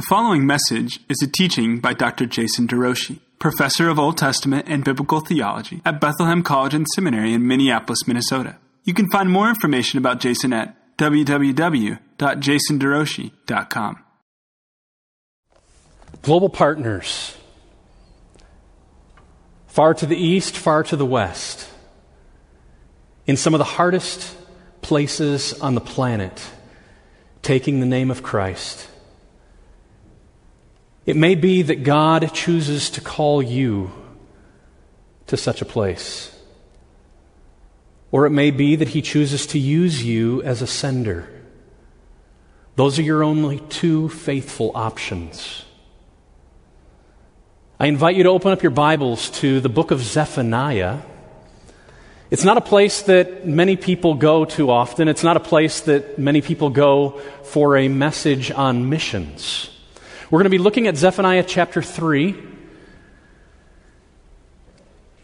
The following message is a teaching by Dr. Jason DeRouchie, professor of Old Testament and Biblical Theology at Bethlehem College and Seminary in Minneapolis, Minnesota. You can find more information about Jason at www.jasonderouchie.com. Global partners. Far to the east, far to the west. In some of the hardest places on the planet, taking the name of Christ. It may be that God chooses to call you to such a place. Or it may be that He chooses to use you as a sender. Those are your only two faithful options. I invite you to open up your Bibles to the book of Zephaniah. It's not a place that many people go to often. It's not a place that many people go for a message on missions. We're going to be looking at Zephaniah chapter 3.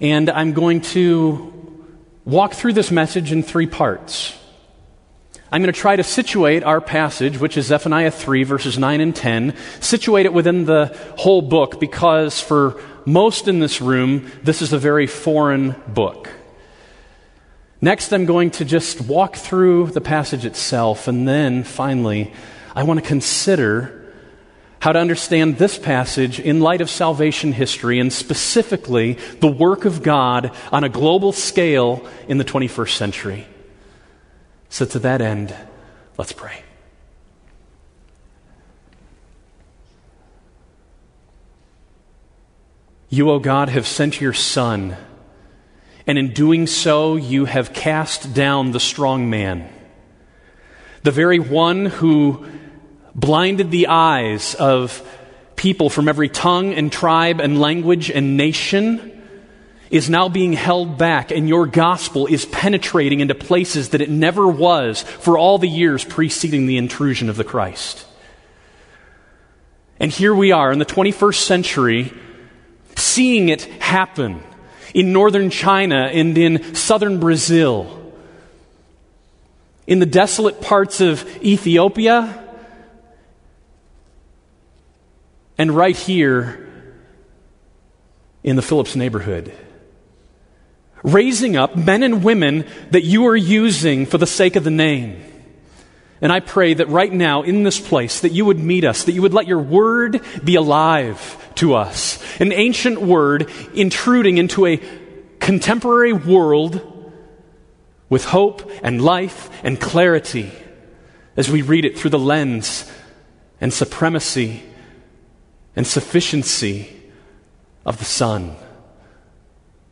And I'm going to walk through this message in three parts. I'm going to try to situate our passage, which is Zephaniah 3, verses 9 and 10, situate it within the whole book because for most in this room, this is a very foreign book. Next, I'm going to just walk through the passage itself, and then finally, I want to consider how to understand this passage in light of salvation history and specifically the work of God on a global scale in the 21st century. So, to that end, let's pray. You, O God, have sent your Son, and in doing so, you have cast down the strong man, the very one who blinded the eyes of people from every tongue and tribe and language and nation is now being held back, and your gospel is penetrating into places that it never was for all the years preceding the intrusion of the Christ. And here we are in the 21st century, seeing it happen in northern China and in southern Brazil, in the desolate parts of Ethiopia and right here in the Phillips neighborhood. Raising up men and women that you are using for the sake of the name. And I pray that right now in this place that you would meet us, that you would let your word be alive to us. An ancient word intruding into a contemporary world with hope and life and clarity as we read it through the lens and supremacy and sufficiency of the Son,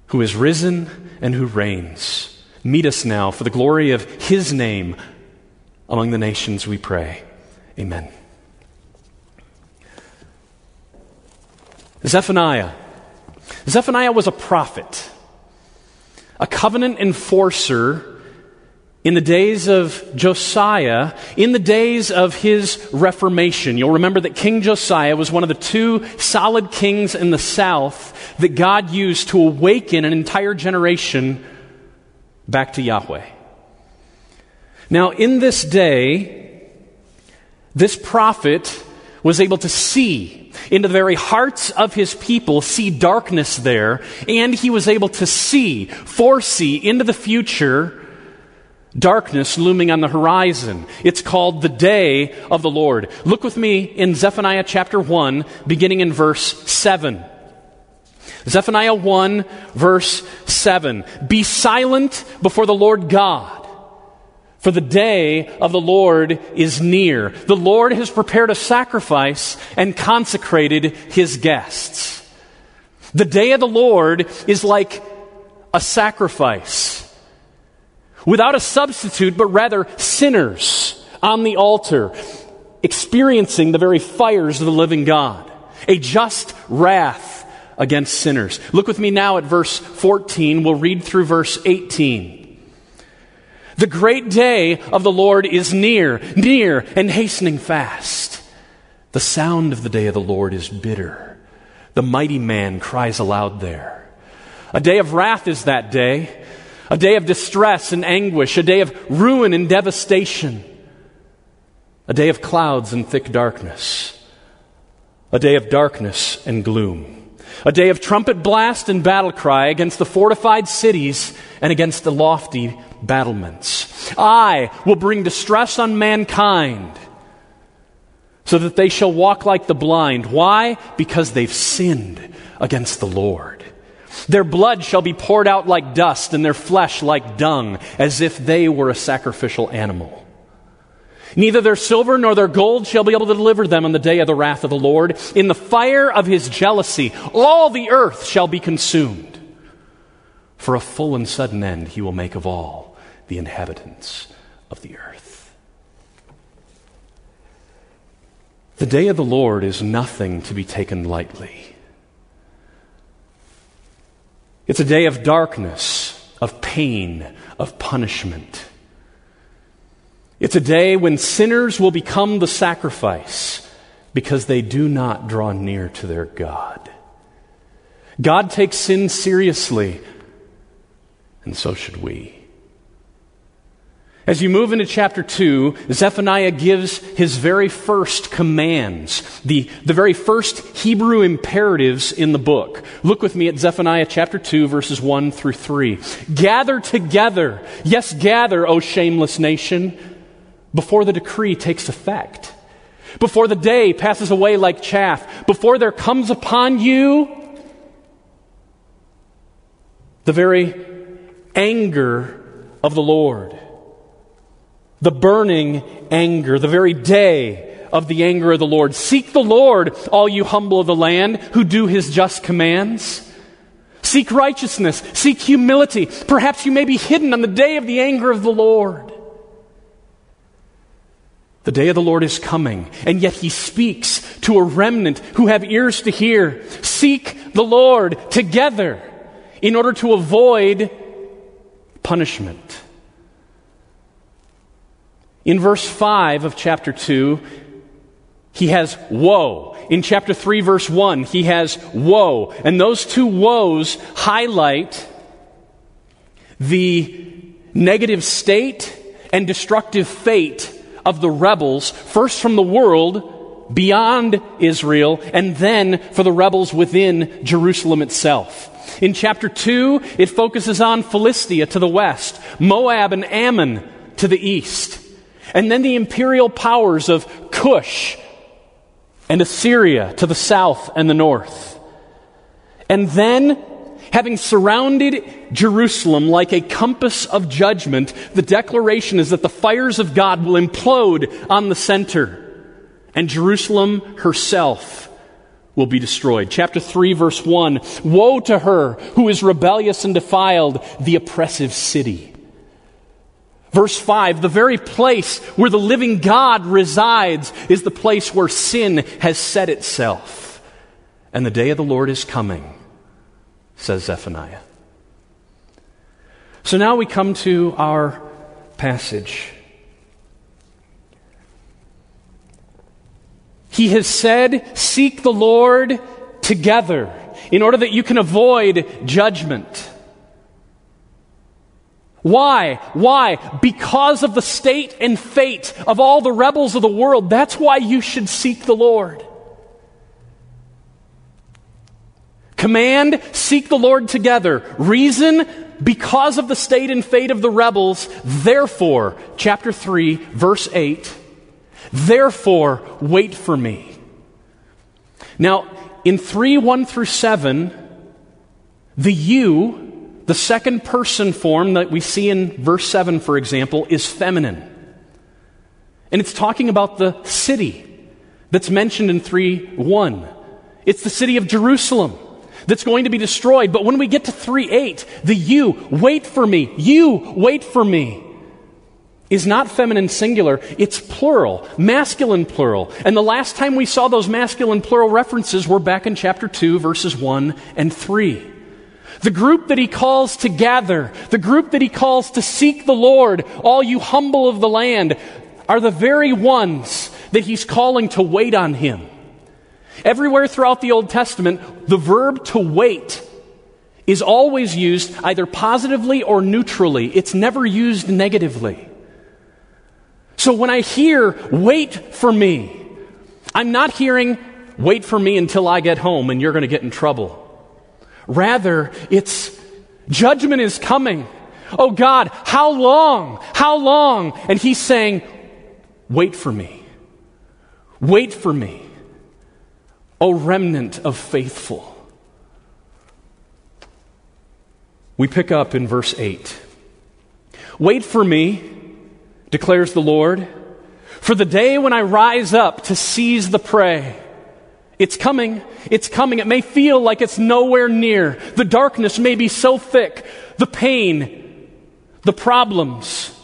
who is risen and who reigns. Meet us now for the glory of his name among the nations, we pray. Amen. Zephaniah. Zephaniah was a prophet, a covenant enforcer in the days of Josiah, in the days of his Reformation, you'll remember that King Josiah was one of the two solid kings in the south that God used to awaken an entire generation back to Yahweh. Now, in this day, this prophet was able to see into the very hearts of his people, see darkness there, and he was able to see, foresee into the future darkness looming on the horizon. It's called the day of the Lord. Look with me in Zephaniah chapter 1, beginning in verse 7. Zephaniah 1, verse 7. Be silent before the Lord God, for the day of the Lord is near. The Lord has prepared a sacrifice and consecrated his guests. The day of the Lord is like a sacrifice without a substitute, but rather sinners on the altar, experiencing the very fires of the living God, a just wrath against sinners. Look with me now at verse 14. We'll read through verse 18. The great day of the Lord is near, near and hastening fast. The sound of the day of the Lord is bitter. The mighty man cries aloud there. A day of wrath is that day a day of distress and anguish, a day of ruin and devastation, a day of clouds and thick darkness, a day of darkness and gloom, a day of trumpet blast and battle cry against the fortified cities and against the lofty battlements. I will bring distress on mankind so that they shall walk like the blind. Why? Because they've sinned against the Lord. Their blood shall be poured out like dust, and their flesh like dung, as if they were a sacrificial animal. Neither their silver nor their gold shall be able to deliver them on the day of the wrath of the Lord. In the fire of his jealousy, all the earth shall be consumed. For a full and sudden end he will make of all the inhabitants of the earth. The day of the Lord is nothing to be taken lightly. It's a day of darkness, of pain, of punishment. It's a day when sinners will become the sacrifice because they do not draw near to their God. God takes sin seriously, and so should we. As you move into chapter 2, Zephaniah gives his very first commands, the, the very first Hebrew imperatives in the book. Look with me at Zephaniah chapter 2, verses 1 through 3. Gather together, yes, gather, O shameless nation, before the decree takes effect, before the day passes away like chaff, before there comes upon you the very anger of the Lord the burning anger, the very day of the anger of the Lord. Seek the Lord, all you humble of the land who do his just commands. Seek righteousness, seek humility. Perhaps you may be hidden on the day of the anger of the Lord. The day of the Lord is coming, and yet he speaks to a remnant who have ears to hear. Seek the Lord together in order to avoid punishment. In verse 5 of chapter 2, he has woe. In chapter 3, verse 1, he has woe. And those two woes highlight the negative state and destructive fate of the rebels, first from the world beyond Israel, and then for the rebels within Jerusalem itself. In chapter 2, it focuses on Philistia to the west, Moab and Ammon to the east. And then the imperial powers of Cush and Assyria to the south and the north. And then, having surrounded Jerusalem like a compass of judgment, the declaration is that the fires of God will implode on the center, and Jerusalem herself will be destroyed. Chapter 3, verse 1 Woe to her who is rebellious and defiled, the oppressive city. Verse 5 the very place where the living God resides is the place where sin has set itself. And the day of the Lord is coming, says Zephaniah. So now we come to our passage. He has said, Seek the Lord together in order that you can avoid judgment. Why? Why? Because of the state and fate of all the rebels of the world. That's why you should seek the Lord. Command, seek the Lord together. Reason, because of the state and fate of the rebels. Therefore, chapter 3, verse 8, therefore, wait for me. Now, in 3, 1 through 7, the you the second person form that we see in verse 7, for example, is feminine. And it's talking about the city that's mentioned in 3 1. It's the city of Jerusalem that's going to be destroyed. But when we get to 3 8, the you, wait for me, you, wait for me, is not feminine singular, it's plural, masculine plural. And the last time we saw those masculine plural references were back in chapter 2, verses 1 and 3. The group that he calls to gather, the group that he calls to seek the Lord, all you humble of the land, are the very ones that he's calling to wait on him. Everywhere throughout the Old Testament, the verb to wait is always used either positively or neutrally. It's never used negatively. So when I hear, wait for me, I'm not hearing, wait for me until I get home and you're going to get in trouble. Rather, it's judgment is coming. Oh God, how long? How long? And he's saying, wait for me. Wait for me. O remnant of faithful. We pick up in verse 8. Wait for me, declares the Lord, for the day when I rise up to seize the prey. It's coming. It's coming. It may feel like it's nowhere near. The darkness may be so thick. The pain, the problems,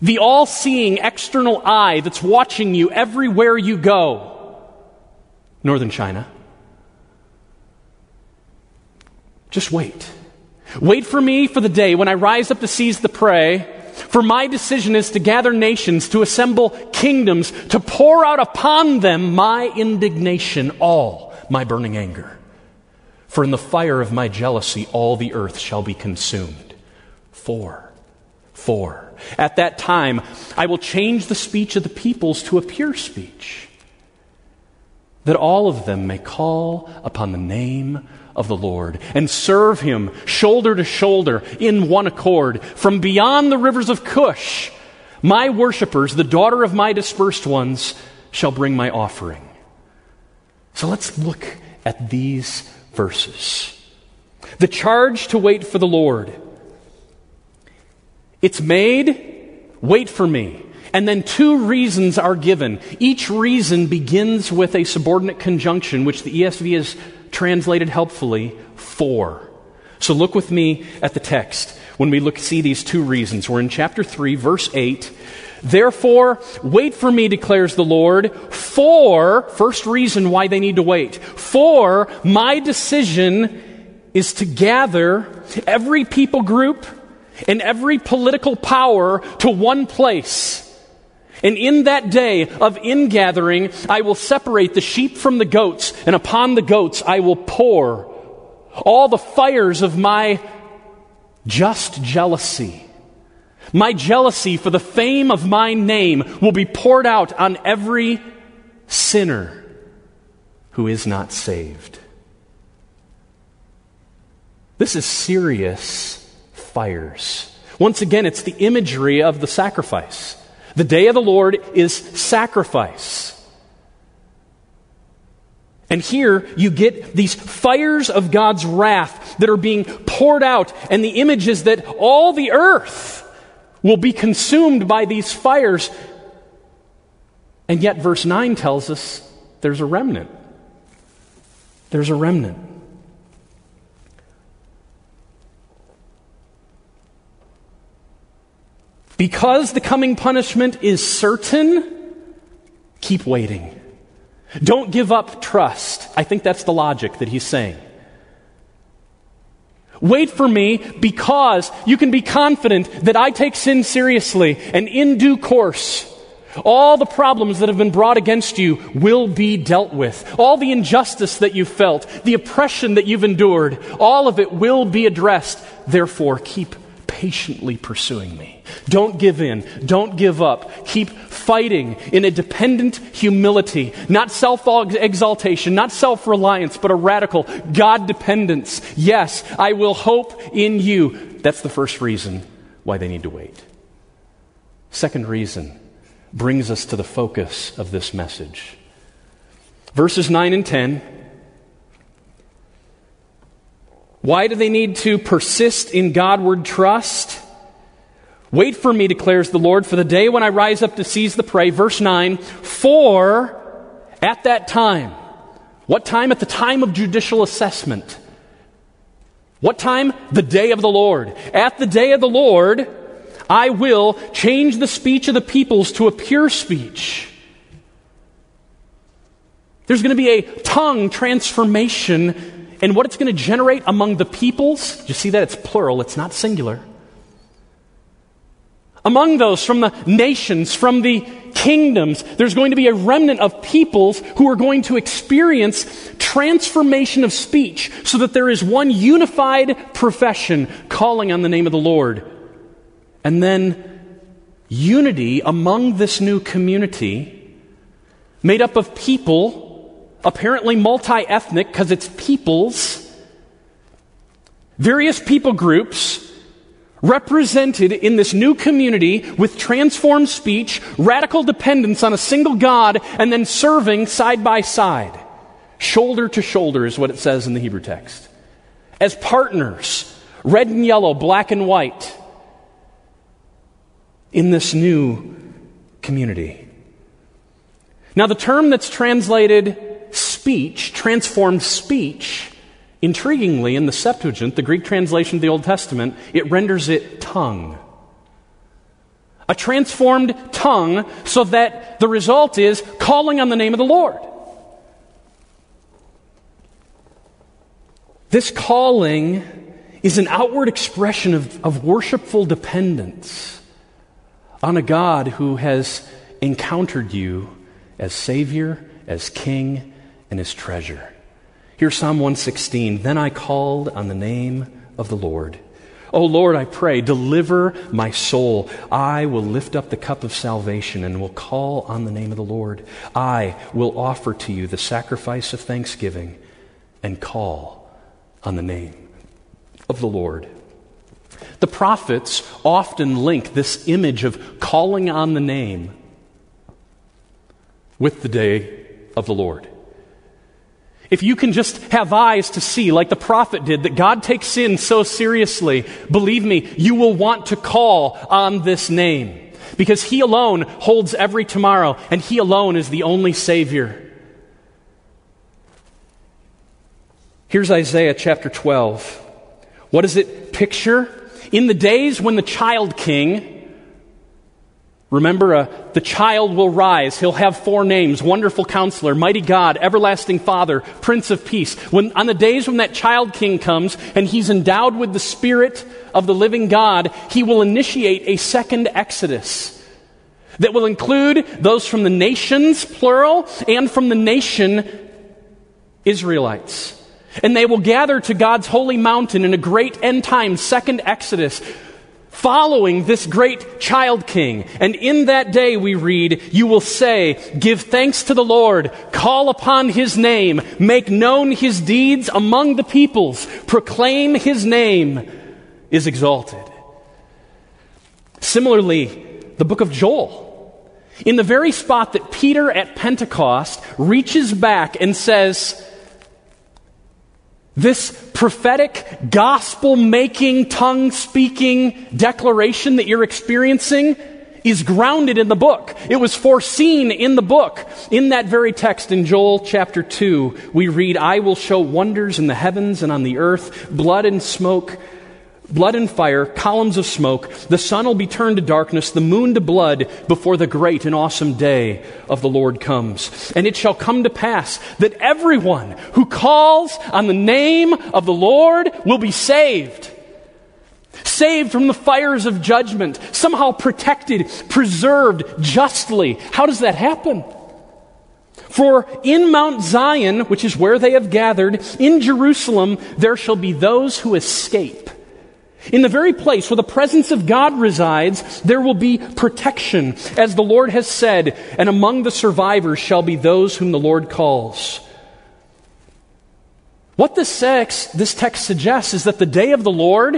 the all seeing external eye that's watching you everywhere you go. Northern China. Just wait. Wait for me for the day when I rise up to seize the prey. For my decision is to gather nations, to assemble kingdoms, to pour out upon them my indignation, all my burning anger. For in the fire of my jealousy, all the earth shall be consumed. For. For. At that time, I will change the speech of the peoples to a pure speech, that all of them may call upon the name of the Lord and serve him shoulder to shoulder in one accord. From beyond the rivers of Cush, my worshippers, the daughter of my dispersed ones, shall bring my offering. So let's look at these verses. The charge to wait for the Lord. It's made, wait for me. And then two reasons are given. Each reason begins with a subordinate conjunction, which the ESV has translated helpfully, for. So look with me at the text when we look see these two reasons. We're in chapter 3, verse 8. Therefore, wait for me, declares the Lord, for, first reason why they need to wait, for my decision is to gather every people group and every political power to one place and in that day of ingathering, I will separate the sheep from the goats, and upon the goats I will pour all the fires of my just jealousy. My jealousy for the fame of my name will be poured out on every sinner who is not saved. This is serious fires. Once again, it's the imagery of the sacrifice. The day of the Lord is sacrifice. And here you get these fires of God's wrath that are being poured out, and the image is that all the earth will be consumed by these fires. And yet, verse 9 tells us there's a remnant. There's a remnant. Because the coming punishment is certain, keep waiting. Don't give up trust. I think that's the logic that he's saying. Wait for me because you can be confident that I take sin seriously and in due course. All the problems that have been brought against you will be dealt with. All the injustice that you've felt, the oppression that you've endured, all of it will be addressed. Therefore, keep patiently pursuing me. Don't give in. Don't give up. Keep fighting in a dependent humility, not self exaltation, not self reliance, but a radical God dependence. Yes, I will hope in you. That's the first reason why they need to wait. Second reason brings us to the focus of this message. Verses 9 and 10. Why do they need to persist in Godward trust? Wait for me, declares the Lord, for the day when I rise up to seize the prey. Verse 9, for at that time, what time? At the time of judicial assessment. What time? The day of the Lord. At the day of the Lord, I will change the speech of the peoples to a pure speech. There's going to be a tongue transformation, and what it's going to generate among the peoples. You see that? It's plural, it's not singular among those from the nations, from the kingdoms, there's going to be a remnant of peoples who are going to experience transformation of speech so that there is one unified profession calling on the name of the Lord. And then unity among this new community made up of people apparently multi ethnic because it's peoples, various people groups represented in this new community with transformed speech, radical dependence on a single God, and then serving side by side. Shoulder to shoulder is what it says in the Hebrew text. As partners, red and yellow, black and white, in this new community. Now, the term that's translated speech, transformed speech, intriguingly, in the Septuagint, the Greek translation of the Old Testament, it renders it tongue. A transformed tongue so that the result is calling on the name of the Lord. This calling is an outward expression of, of worshipful dependence on a God who has encountered you as Savior, as King, and his treasure. Here's Psalm 116 Then I called on the name of the Lord. O Lord, I pray, deliver my soul. I will lift up the cup of salvation and will call on the name of the Lord. I will offer to you the sacrifice of thanksgiving and call on the name of the Lord. The prophets often link this image of calling on the name with the day of the Lord. If you can just have eyes to see, like the prophet did, that God takes sin so seriously, believe me, you will want to call on this name. Because He alone holds every tomorrow, and He alone is the only Savior. Here's Isaiah chapter 12. What does it picture? In the days when the child king, Remember, uh, the child will rise. He'll have four names Wonderful Counselor, Mighty God, Everlasting Father, Prince of Peace. When, on the days when that child king comes and he's endowed with the Spirit of the living God, he will initiate a second Exodus that will include those from the nations, plural, and from the nation Israelites. And they will gather to God's holy mountain in a great end time, second Exodus, following this great child king. And in that day, we read, you will say, Give thanks to the Lord, call upon his name, make known his deeds among the peoples, proclaim his name is exalted. Similarly, the book of Joel. In the very spot that Peter at Pentecost reaches back and says, this prophetic, gospel making, tongue speaking declaration that you're experiencing is grounded in the book. It was foreseen in the book. In that very text in Joel chapter 2, we read, I will show wonders in the heavens and on the earth, blood and smoke blood and fire, columns of smoke. The sun will be turned to darkness, the moon to blood before the great and awesome day of the Lord comes. And it shall come to pass that everyone who calls on the name of the Lord will be saved. Saved from the fires of judgment, somehow protected, preserved justly. How does that happen? For in Mount Zion, which is where they have gathered, in Jerusalem, there shall be those who escape in the very place where the presence of God resides, there will be protection, as the Lord has said, and among the survivors shall be those whom the Lord calls. What this text, this text suggests is that the day of the Lord,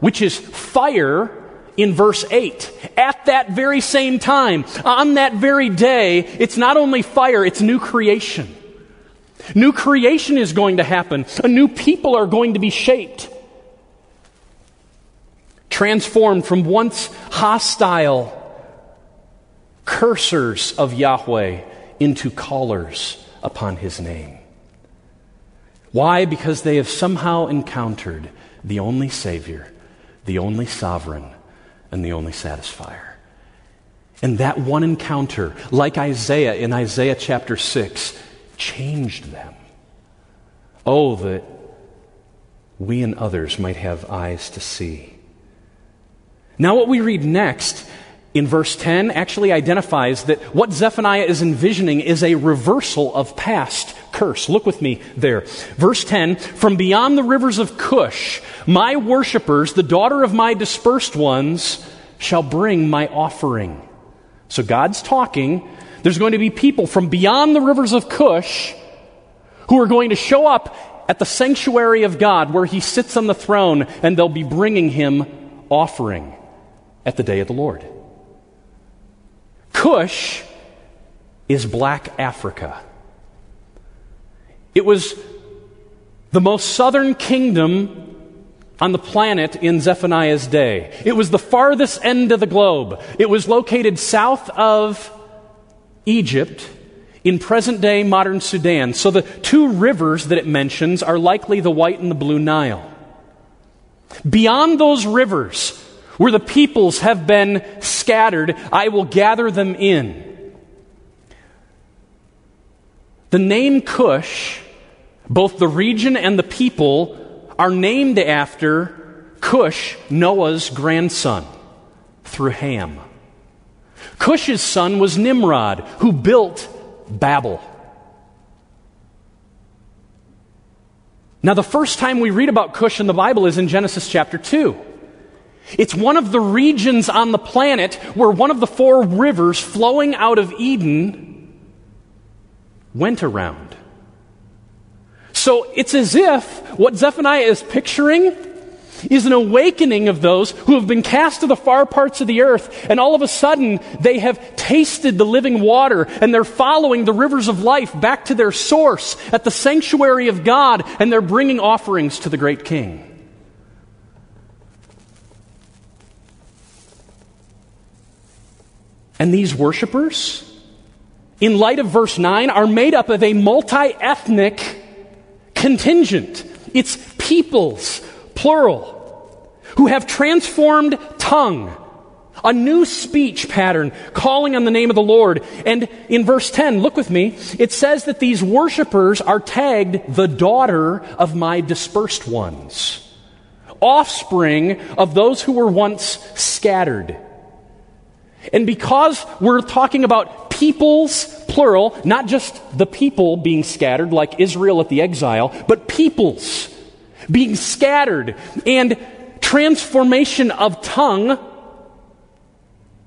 which is fire in verse 8, at that very same time, on that very day, it's not only fire, it's new creation. New creation is going to happen. A new people are going to be shaped transformed from once hostile cursers of Yahweh into callers upon his name. Why? Because they have somehow encountered the only Savior, the only sovereign, and the only satisfier. And that one encounter, like Isaiah in Isaiah chapter 6, changed them. Oh, that we and others might have eyes to see. Now, what we read next in verse 10 actually identifies that what Zephaniah is envisioning is a reversal of past curse. Look with me there. Verse 10 From beyond the rivers of Cush, my worshippers, the daughter of my dispersed ones, shall bring my offering. So God's talking. There's going to be people from beyond the rivers of Cush who are going to show up at the sanctuary of God where he sits on the throne and they'll be bringing him offering at the day of the Lord. Cush is black Africa. It was the most southern kingdom on the planet in Zephaniah's day. It was the farthest end of the globe. It was located south of Egypt in present day modern Sudan. So the two rivers that it mentions are likely the White and the Blue Nile. Beyond those rivers, where the peoples have been scattered, I will gather them in. The name Cush, both the region and the people, are named after Cush, Noah's grandson, through Ham. Cush's son was Nimrod, who built Babel. Now, the first time we read about Cush in the Bible is in Genesis chapter 2. It's one of the regions on the planet where one of the four rivers flowing out of Eden went around. So it's as if what Zephaniah is picturing is an awakening of those who have been cast to the far parts of the earth, and all of a sudden they have tasted the living water, and they're following the rivers of life back to their source at the sanctuary of God, and they're bringing offerings to the great King. And these worshippers, in light of verse 9, are made up of a multi ethnic contingent. It's peoples, plural, who have transformed tongue, a new speech pattern, calling on the name of the Lord. And in verse 10, look with me, it says that these worshippers are tagged the daughter of my dispersed ones, offspring of those who were once scattered. And because we're talking about peoples, plural, not just the people being scattered like Israel at the exile, but peoples being scattered and transformation of tongue,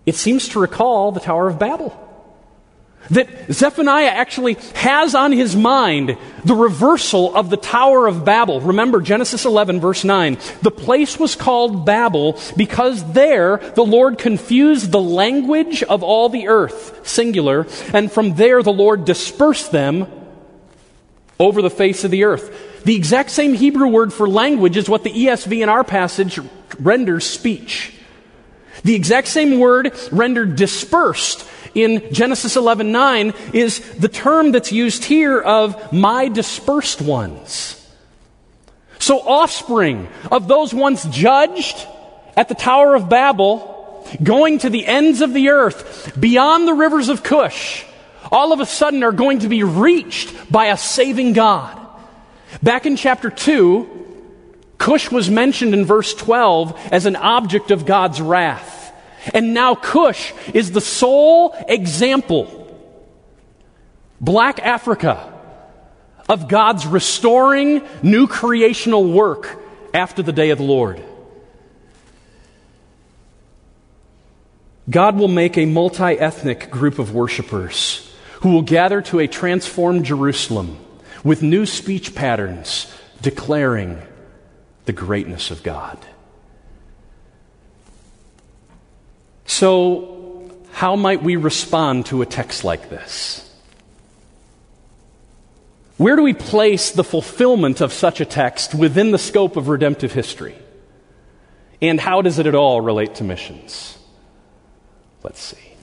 it seems to recall the Tower of Babel. That Zephaniah actually has on his mind the reversal of the Tower of Babel. Remember Genesis 11, verse 9. The place was called Babel because there the Lord confused the language of all the earth, singular, and from there the Lord dispersed them over the face of the earth. The exact same Hebrew word for language is what the ESV in our passage renders speech. The exact same word rendered dispersed in Genesis 11:9 is the term that's used here of my dispersed ones. So offspring of those once judged at the Tower of Babel, going to the ends of the earth, beyond the rivers of Cush, all of a sudden are going to be reached by a saving God. Back in chapter 2, Cush was mentioned in verse 12 as an object of God's wrath. And now Cush is the sole example, black Africa, of God's restoring new creational work after the day of the Lord. God will make a multi ethnic group of worshipers who will gather to a transformed Jerusalem with new speech patterns declaring the greatness of God. So, how might we respond to a text like this? Where do we place the fulfillment of such a text within the scope of redemptive history? And how does it at all relate to missions? Let's see.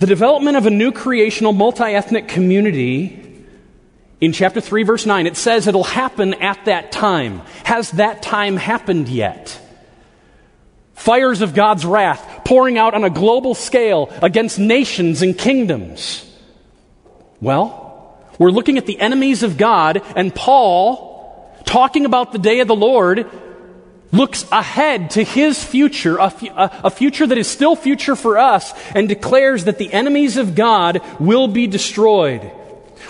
The development of a new creational multi ethnic community in chapter 3, verse 9, it says it'll happen at that time. Has that time happened yet? Fires of God's wrath pouring out on a global scale against nations and kingdoms. Well, we're looking at the enemies of God, and Paul, talking about the day of the Lord, looks ahead to his future, a, future that is still future for us, and declares that the enemies of God will be destroyed.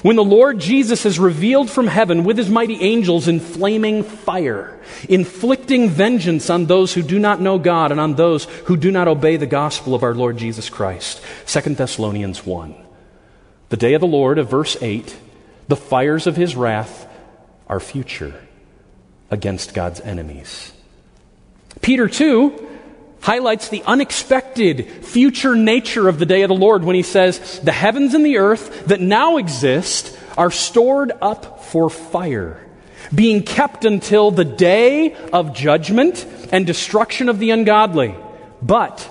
When the Lord Jesus is revealed from heaven with his mighty angels in flaming fire, inflicting vengeance on those who do not know God and on those who do not obey the gospel of our Lord Jesus Christ. 2 Thessalonians 1. The day of the Lord of verse 8 The fires of his wrath are future against God's enemies. Peter, too, highlights the unexpected future nature of the day of the Lord when he says, The heavens and the earth that now exist are stored up for fire, being kept until the day of judgment and destruction of the ungodly. But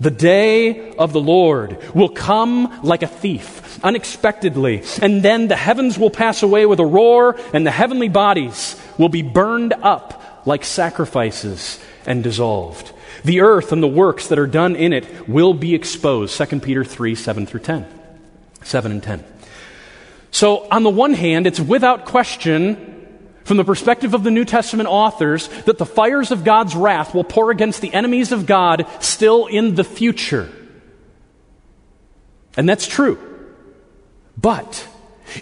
the day of the Lord will come like a thief, unexpectedly, and then the heavens will pass away with a roar, and the heavenly bodies will be burned up like sacrifices and dissolved. The earth and the works that are done in it will be exposed. 2 Peter 3 7 through 10. 7 and 10. So, on the one hand, it's without question, from the perspective of the New Testament authors, that the fires of God's wrath will pour against the enemies of God still in the future. And that's true. But,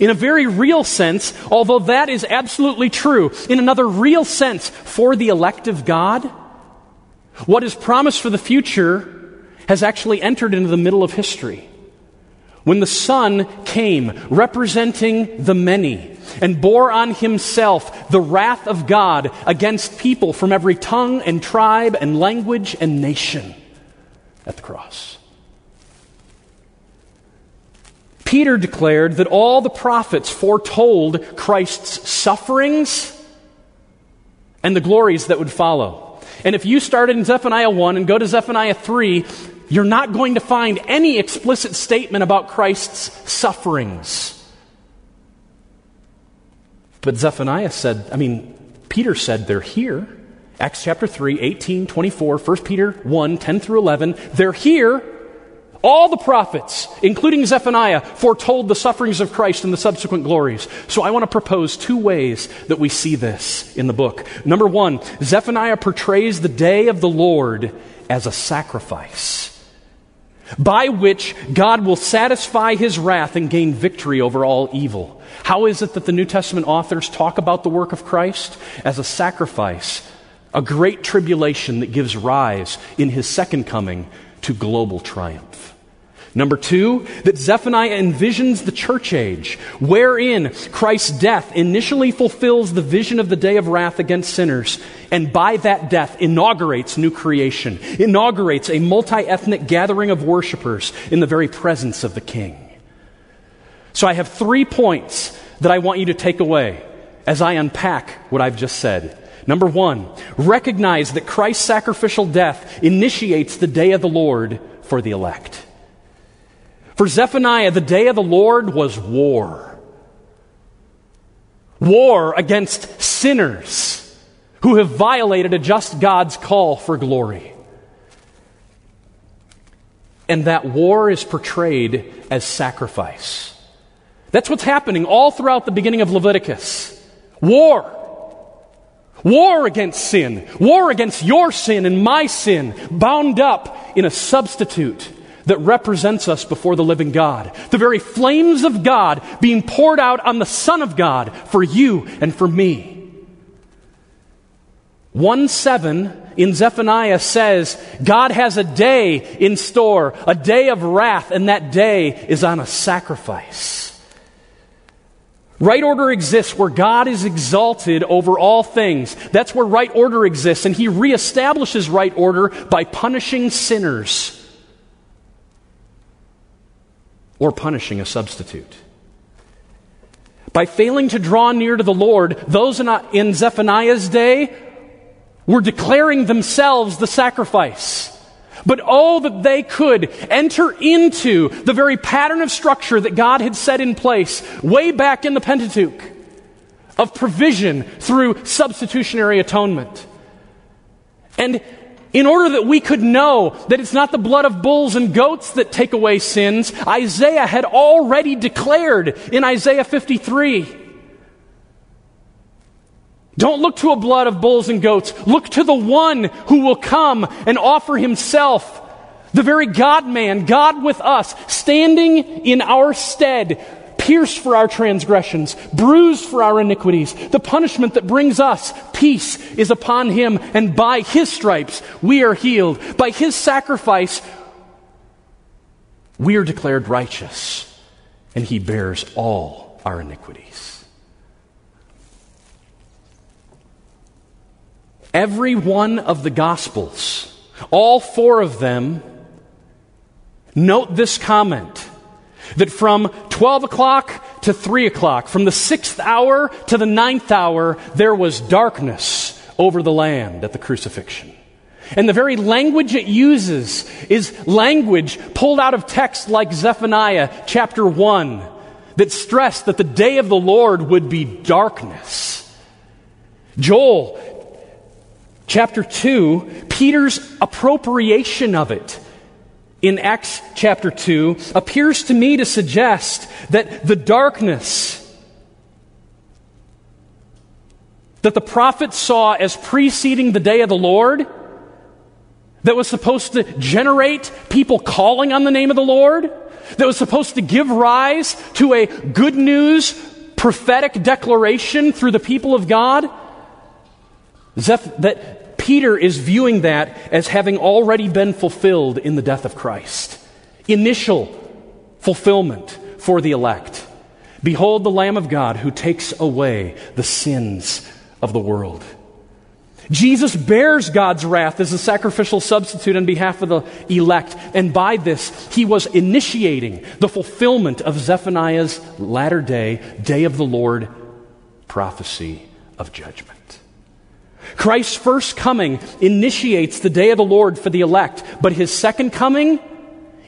in a very real sense, although that is absolutely true, in another real sense, for the elect of God, what is promised for the future has actually entered into the middle of history. When the Son came, representing the many, and bore on himself the wrath of God against people from every tongue and tribe and language and nation at the cross. Peter declared that all the prophets foretold Christ's sufferings and the glories that would follow. And if you started in Zephaniah 1 and go to Zephaniah 3, you're not going to find any explicit statement about Christ's sufferings. But Zephaniah said, I mean, Peter said they're here. Acts chapter 3, 18, 24, 1 Peter 1, 10 through 11. They're here. All the prophets, including Zephaniah, foretold the sufferings of Christ and the subsequent glories. So I want to propose two ways that we see this in the book. Number one, Zephaniah portrays the day of the Lord as a sacrifice by which God will satisfy his wrath and gain victory over all evil. How is it that the New Testament authors talk about the work of Christ? As a sacrifice, a great tribulation that gives rise in his second coming to global triumph. Number two, that Zephaniah envisions the church age, wherein Christ's death initially fulfills the vision of the day of wrath against sinners, and by that death inaugurates new creation, inaugurates a multi ethnic gathering of worshipers in the very presence of the King. So I have three points that I want you to take away as I unpack what I've just said. Number one, recognize that Christ's sacrificial death initiates the day of the Lord for the elect. For Zephaniah, the day of the Lord was war. War against sinners who have violated a just God's call for glory. And that war is portrayed as sacrifice. That's what's happening all throughout the beginning of Leviticus. War. War against sin. War against your sin and my sin, bound up in a substitute that represents us before the living God. The very flames of God being poured out on the Son of God for you and for me. 1 7 in Zephaniah says, God has a day in store, a day of wrath, and that day is on a sacrifice. Right order exists where God is exalted over all things. That's where right order exists, and He reestablishes right order by punishing sinners or punishing a substitute. By failing to draw near to the Lord, those in Zephaniah's day were declaring themselves the sacrifice. But oh, that they could enter into the very pattern of structure that God had set in place way back in the Pentateuch of provision through substitutionary atonement. And in order that we could know that it's not the blood of bulls and goats that take away sins, Isaiah had already declared in Isaiah 53. Don't look to a blood of bulls and goats. Look to the one who will come and offer himself, the very God man, God with us, standing in our stead, pierced for our transgressions, bruised for our iniquities. The punishment that brings us peace is upon him, and by his stripes we are healed. By his sacrifice, we are declared righteous, and he bears all our iniquities. Every one of the Gospels, all four of them, note this comment that from 12 o'clock to 3 o'clock, from the sixth hour to the ninth hour, there was darkness over the land at the crucifixion. And the very language it uses is language pulled out of texts like Zephaniah chapter 1 that stressed that the day of the Lord would be darkness. Joel chapter 2, Peter's appropriation of it in Acts chapter 2 appears to me to suggest that the darkness that the prophet saw as preceding the day of the Lord, that was supposed to generate people calling on the name of the Lord, that was supposed to give rise to a good news prophetic declaration through the people of God, Zeph- that Peter is viewing that as having already been fulfilled in the death of Christ. Initial fulfillment for the elect. Behold the Lamb of God who takes away the sins of the world. Jesus bears God's wrath as a sacrificial substitute on behalf of the elect, and by this, he was initiating the fulfillment of Zephaniah's latter day, day of the Lord prophecy of judgment. Christ's first coming initiates the day of the Lord for the elect, but his second coming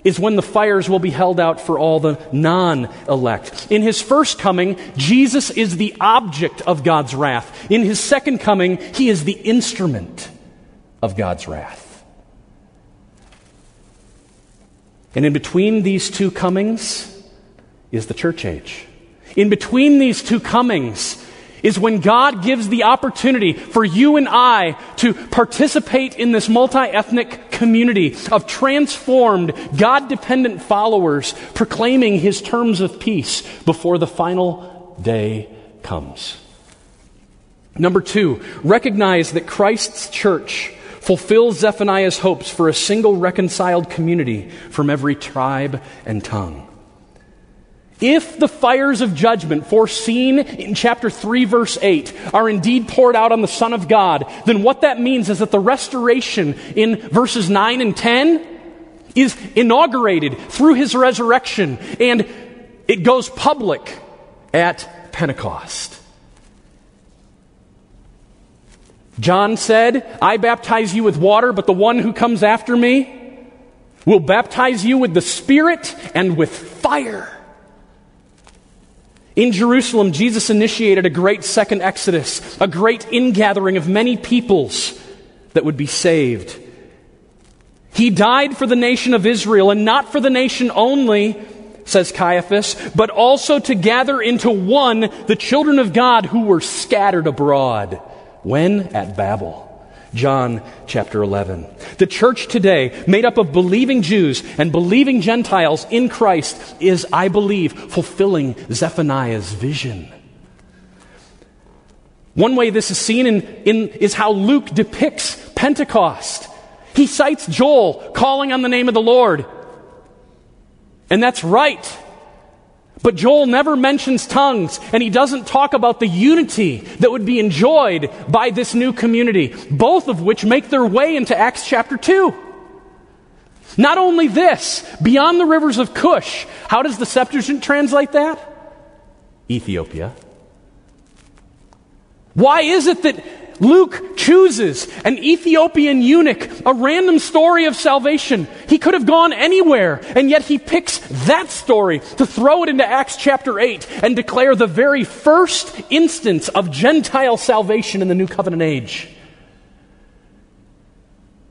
is when the fires will be held out for all the non elect. In his first coming, Jesus is the object of God's wrath. In his second coming, he is the instrument of God's wrath. And in between these two comings is the church age. In between these two comings is when God gives the opportunity for you and I to participate in this multi ethnic community of transformed, God dependent followers proclaiming his terms of peace before the final day comes. Number two, recognize that Christ's church fulfills Zephaniah's hopes for a single reconciled community from every tribe and tongue. If the fires of judgment foreseen in chapter 3, verse 8, are indeed poured out on the Son of God, then what that means is that the restoration in verses 9 and 10 is inaugurated through his resurrection, and it goes public at Pentecost. John said, I baptize you with water, but the one who comes after me will baptize you with the Spirit and with fire. In Jerusalem, Jesus initiated a great second exodus, a great ingathering of many peoples that would be saved. He died for the nation of Israel, and not for the nation only, says Caiaphas, but also to gather into one the children of God who were scattered abroad. When? At Babel. John chapter 11. The church today, made up of believing Jews and believing Gentiles in Christ, is, I believe, fulfilling Zephaniah's vision. One way this is seen in, in, is how Luke depicts Pentecost. He cites Joel calling on the name of the Lord. And that's right. But Joel never mentions tongues, and he doesn't talk about the unity that would be enjoyed by this new community, both of which make their way into Acts chapter 2. Not only this, beyond the rivers of Cush, how does the Septuagint translate that? Ethiopia. Why is it that Luke chooses an Ethiopian eunuch, a random story of salvation. He could have gone anywhere, and yet he picks that story to throw it into Acts chapter 8 and declare the very first instance of Gentile salvation in the New Covenant age.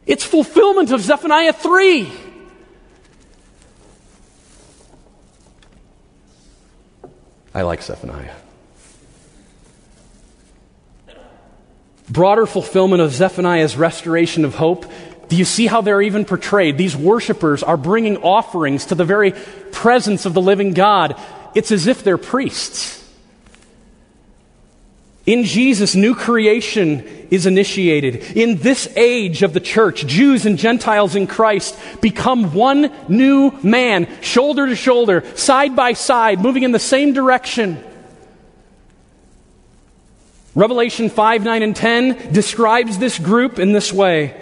It's fulfillment of Zephaniah 3. I like Zephaniah. Broader fulfillment of Zephaniah's restoration of hope, do you see how they're even portrayed? These worshipers are bringing offerings to the very presence of the living God. It's as if they're priests. In Jesus, new creation is initiated. In this age of the church, Jews and Gentiles in Christ become one new man, shoulder to shoulder, side by side, moving in the same direction Revelation 5, 9, and 10 describes this group in this way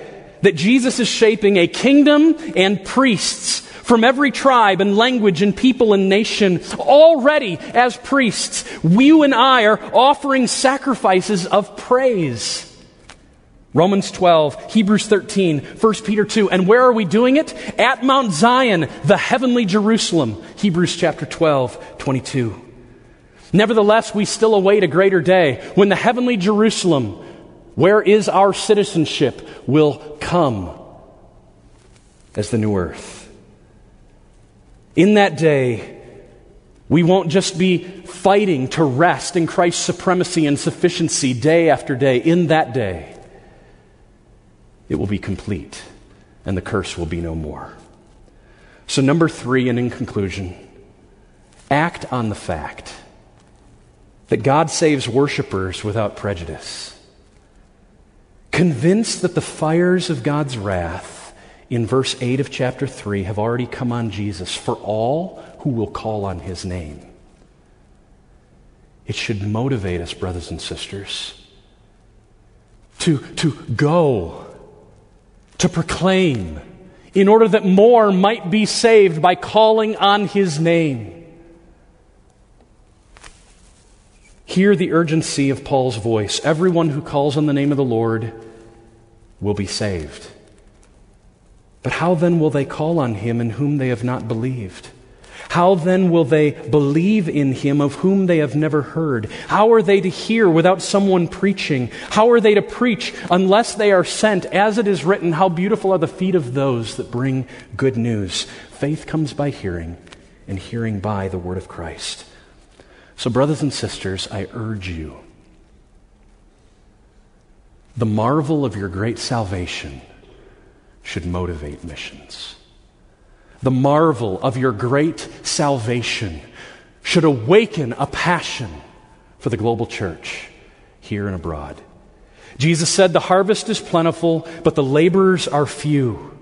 that Jesus is shaping a kingdom and priests from every tribe and language and people and nation. Already, as priests, you and I are offering sacrifices of praise. Romans 12, Hebrews 13, 1 Peter 2. And where are we doing it? At Mount Zion, the heavenly Jerusalem. Hebrews chapter 12, 22. Nevertheless, we still await a greater day when the heavenly Jerusalem, where is our citizenship, will come as the new earth. In that day, we won't just be fighting to rest in Christ's supremacy and sufficiency day after day. In that day, it will be complete, and the curse will be no more. So, number three, and in conclusion, act on the fact that God saves worshipers without prejudice. Convinced that the fires of God's wrath in verse 8 of chapter 3 have already come on Jesus for all who will call on his name. It should motivate us, brothers and sisters, to, to go to proclaim, in order that more might be saved by calling on his name. Hear the urgency of Paul's voice. Everyone who calls on the name of the Lord will be saved. But how then will they call on him in whom they have not believed? How then will they believe in him of whom they have never heard? How are they to hear without someone preaching? How are they to preach unless they are sent? As it is written, how beautiful are the feet of those that bring good news. Faith comes by hearing, and hearing by the word of Christ. So, brothers and sisters, I urge you the marvel of your great salvation should motivate missions the marvel of your great salvation should awaken a passion for the global church here and abroad. Jesus said, The harvest is plentiful, but the laborers are few.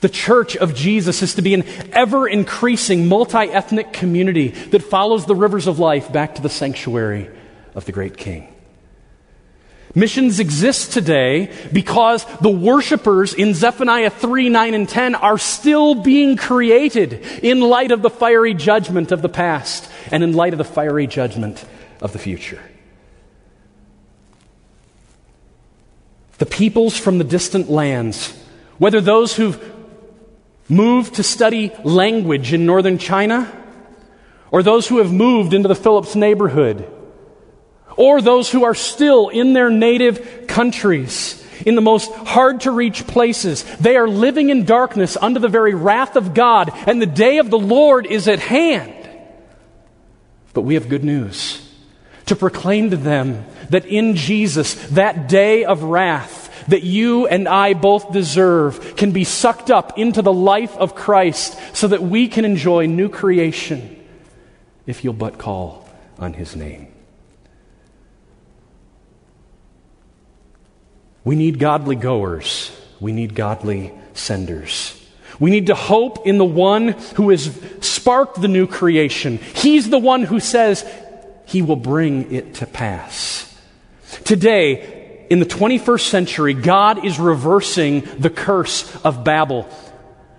The church of Jesus is to be an ever increasing multi ethnic community that follows the rivers of life back to the sanctuary of the great King. Missions exist today because the worshipers in Zephaniah 3, 9, and 10 are still being created in light of the fiery judgment of the past and in light of the fiery judgment of the future. The peoples from the distant lands, whether those who've moved to study language in northern China or those who have moved into the Phillips neighborhood, or those who are still in their native countries, in the most hard to reach places. They are living in darkness under the very wrath of God, and the day of the Lord is at hand. But we have good news to proclaim to them that in Jesus, that day of wrath, that you and I both deserve can be sucked up into the life of Christ so that we can enjoy new creation if you'll but call on his name. We need godly goers. We need godly senders. We need to hope in the one who has sparked the new creation. He's the one who says he will bring it to pass. Today, in the 21st century, God is reversing the curse of Babel.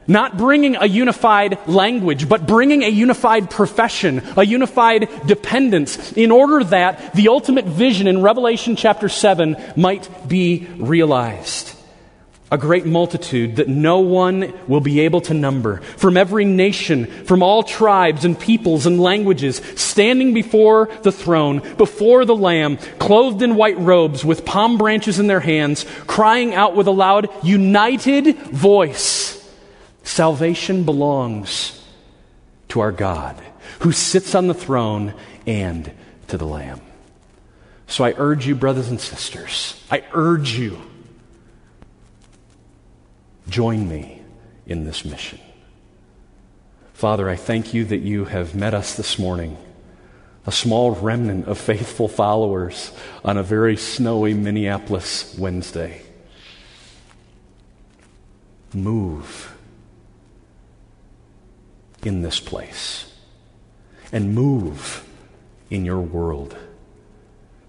Not bringing a unified language, but bringing a unified profession, a unified dependence, in order that the ultimate vision in Revelation chapter 7 might be realized. A great multitude that no one will be able to number, from every nation, from all tribes and peoples and languages, standing before the throne, before the Lamb, clothed in white robes, with palm branches in their hands, crying out with a loud, united voice. Salvation belongs to our God who sits on the throne and to the Lamb. So I urge you, brothers and sisters, I urge you, join me in this mission. Father, I thank you that you have met us this morning, a small remnant of faithful followers on a very snowy Minneapolis Wednesday. Move in this place and move in your world.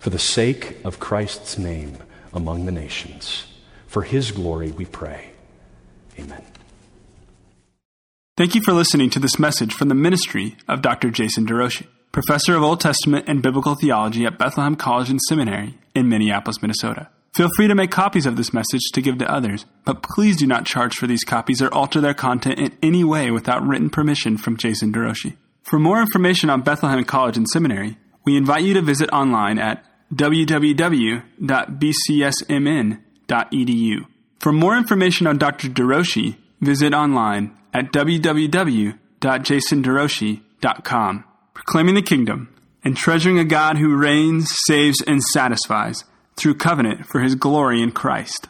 for the sake of Christ's name among the nations. For his glory we pray. Amen. Thank you for listening to this message from the ministry of Dr. Jason DeRouchie, professor of Old Testament and Biblical Theology at Bethlehem College and Seminary in Minneapolis, Minnesota. Feel free to make copies of this message to give to others, but please do not charge for these copies or alter their content in any way without written permission from Jason DeRouchie. For more information on Bethlehem College and Seminary, we invite you to visit online at www.bcsmn.edu. For more information on Dr. DeRouchie, visit online at www.jasonderouchie.com. Proclaiming the kingdom and treasuring a God who reigns, saves, and satisfies through covenant for his glory in Christ.